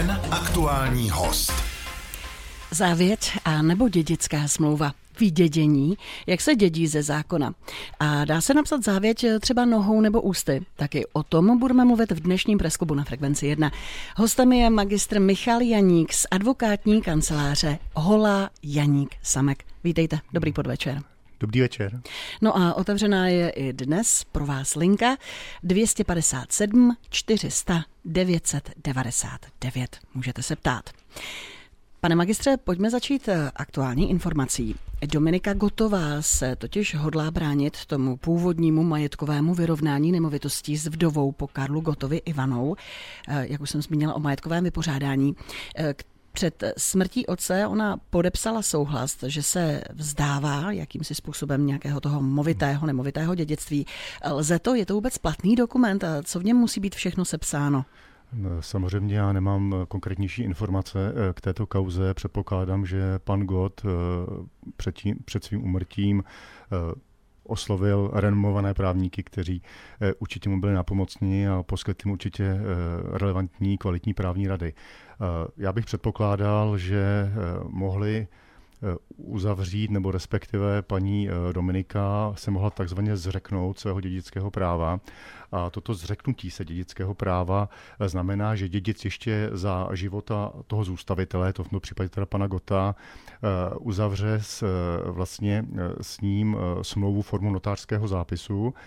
Den aktuální host. Závěť a nebo dědická smlouva vydědění, jak se dědí ze zákona. A dá se napsat závěť třeba nohou nebo ústy. Taky o tom budeme mluvit v dnešním presklubu na Frekvenci 1. Hostem je magistr Michal Janík z advokátní kanceláře Hola Janík Samek. Vítejte, dobrý podvečer. Dobrý večer. No a otevřená je i dnes pro vás linka 257 400 999. Můžete se ptát. Pane magistře, pojďme začít eh, aktuální informací. Dominika Gotová se totiž hodlá bránit tomu původnímu majetkovému vyrovnání nemovitostí s vdovou po Karlu Gotovi Ivanou, eh, jak už jsem zmínila o majetkovém vypořádání, eh, před smrtí otce ona podepsala souhlas, že se vzdává jakýmsi způsobem nějakého toho movitého, nemovitého dědictví. Lze to? Je to vůbec platný dokument? A co v něm musí být všechno sepsáno? Samozřejmě já nemám konkrétnější informace eh, k této kauze. Předpokládám, že pan Gott eh, před, tím, před svým umrtím eh, oslovil renomované právníky, kteří určitě mu byli napomocní a poskytli mu určitě relevantní, kvalitní právní rady. Já bych předpokládal, že mohli uzavřít, nebo respektive paní Dominika se mohla takzvaně zřeknout svého dědického práva. A toto zřeknutí se dědického práva eh, znamená, že dědic ještě za života toho zůstavitele, to v tom případě teda pana Gota, eh, uzavře s, eh, vlastně s ním smlouvu formu notářského zápisu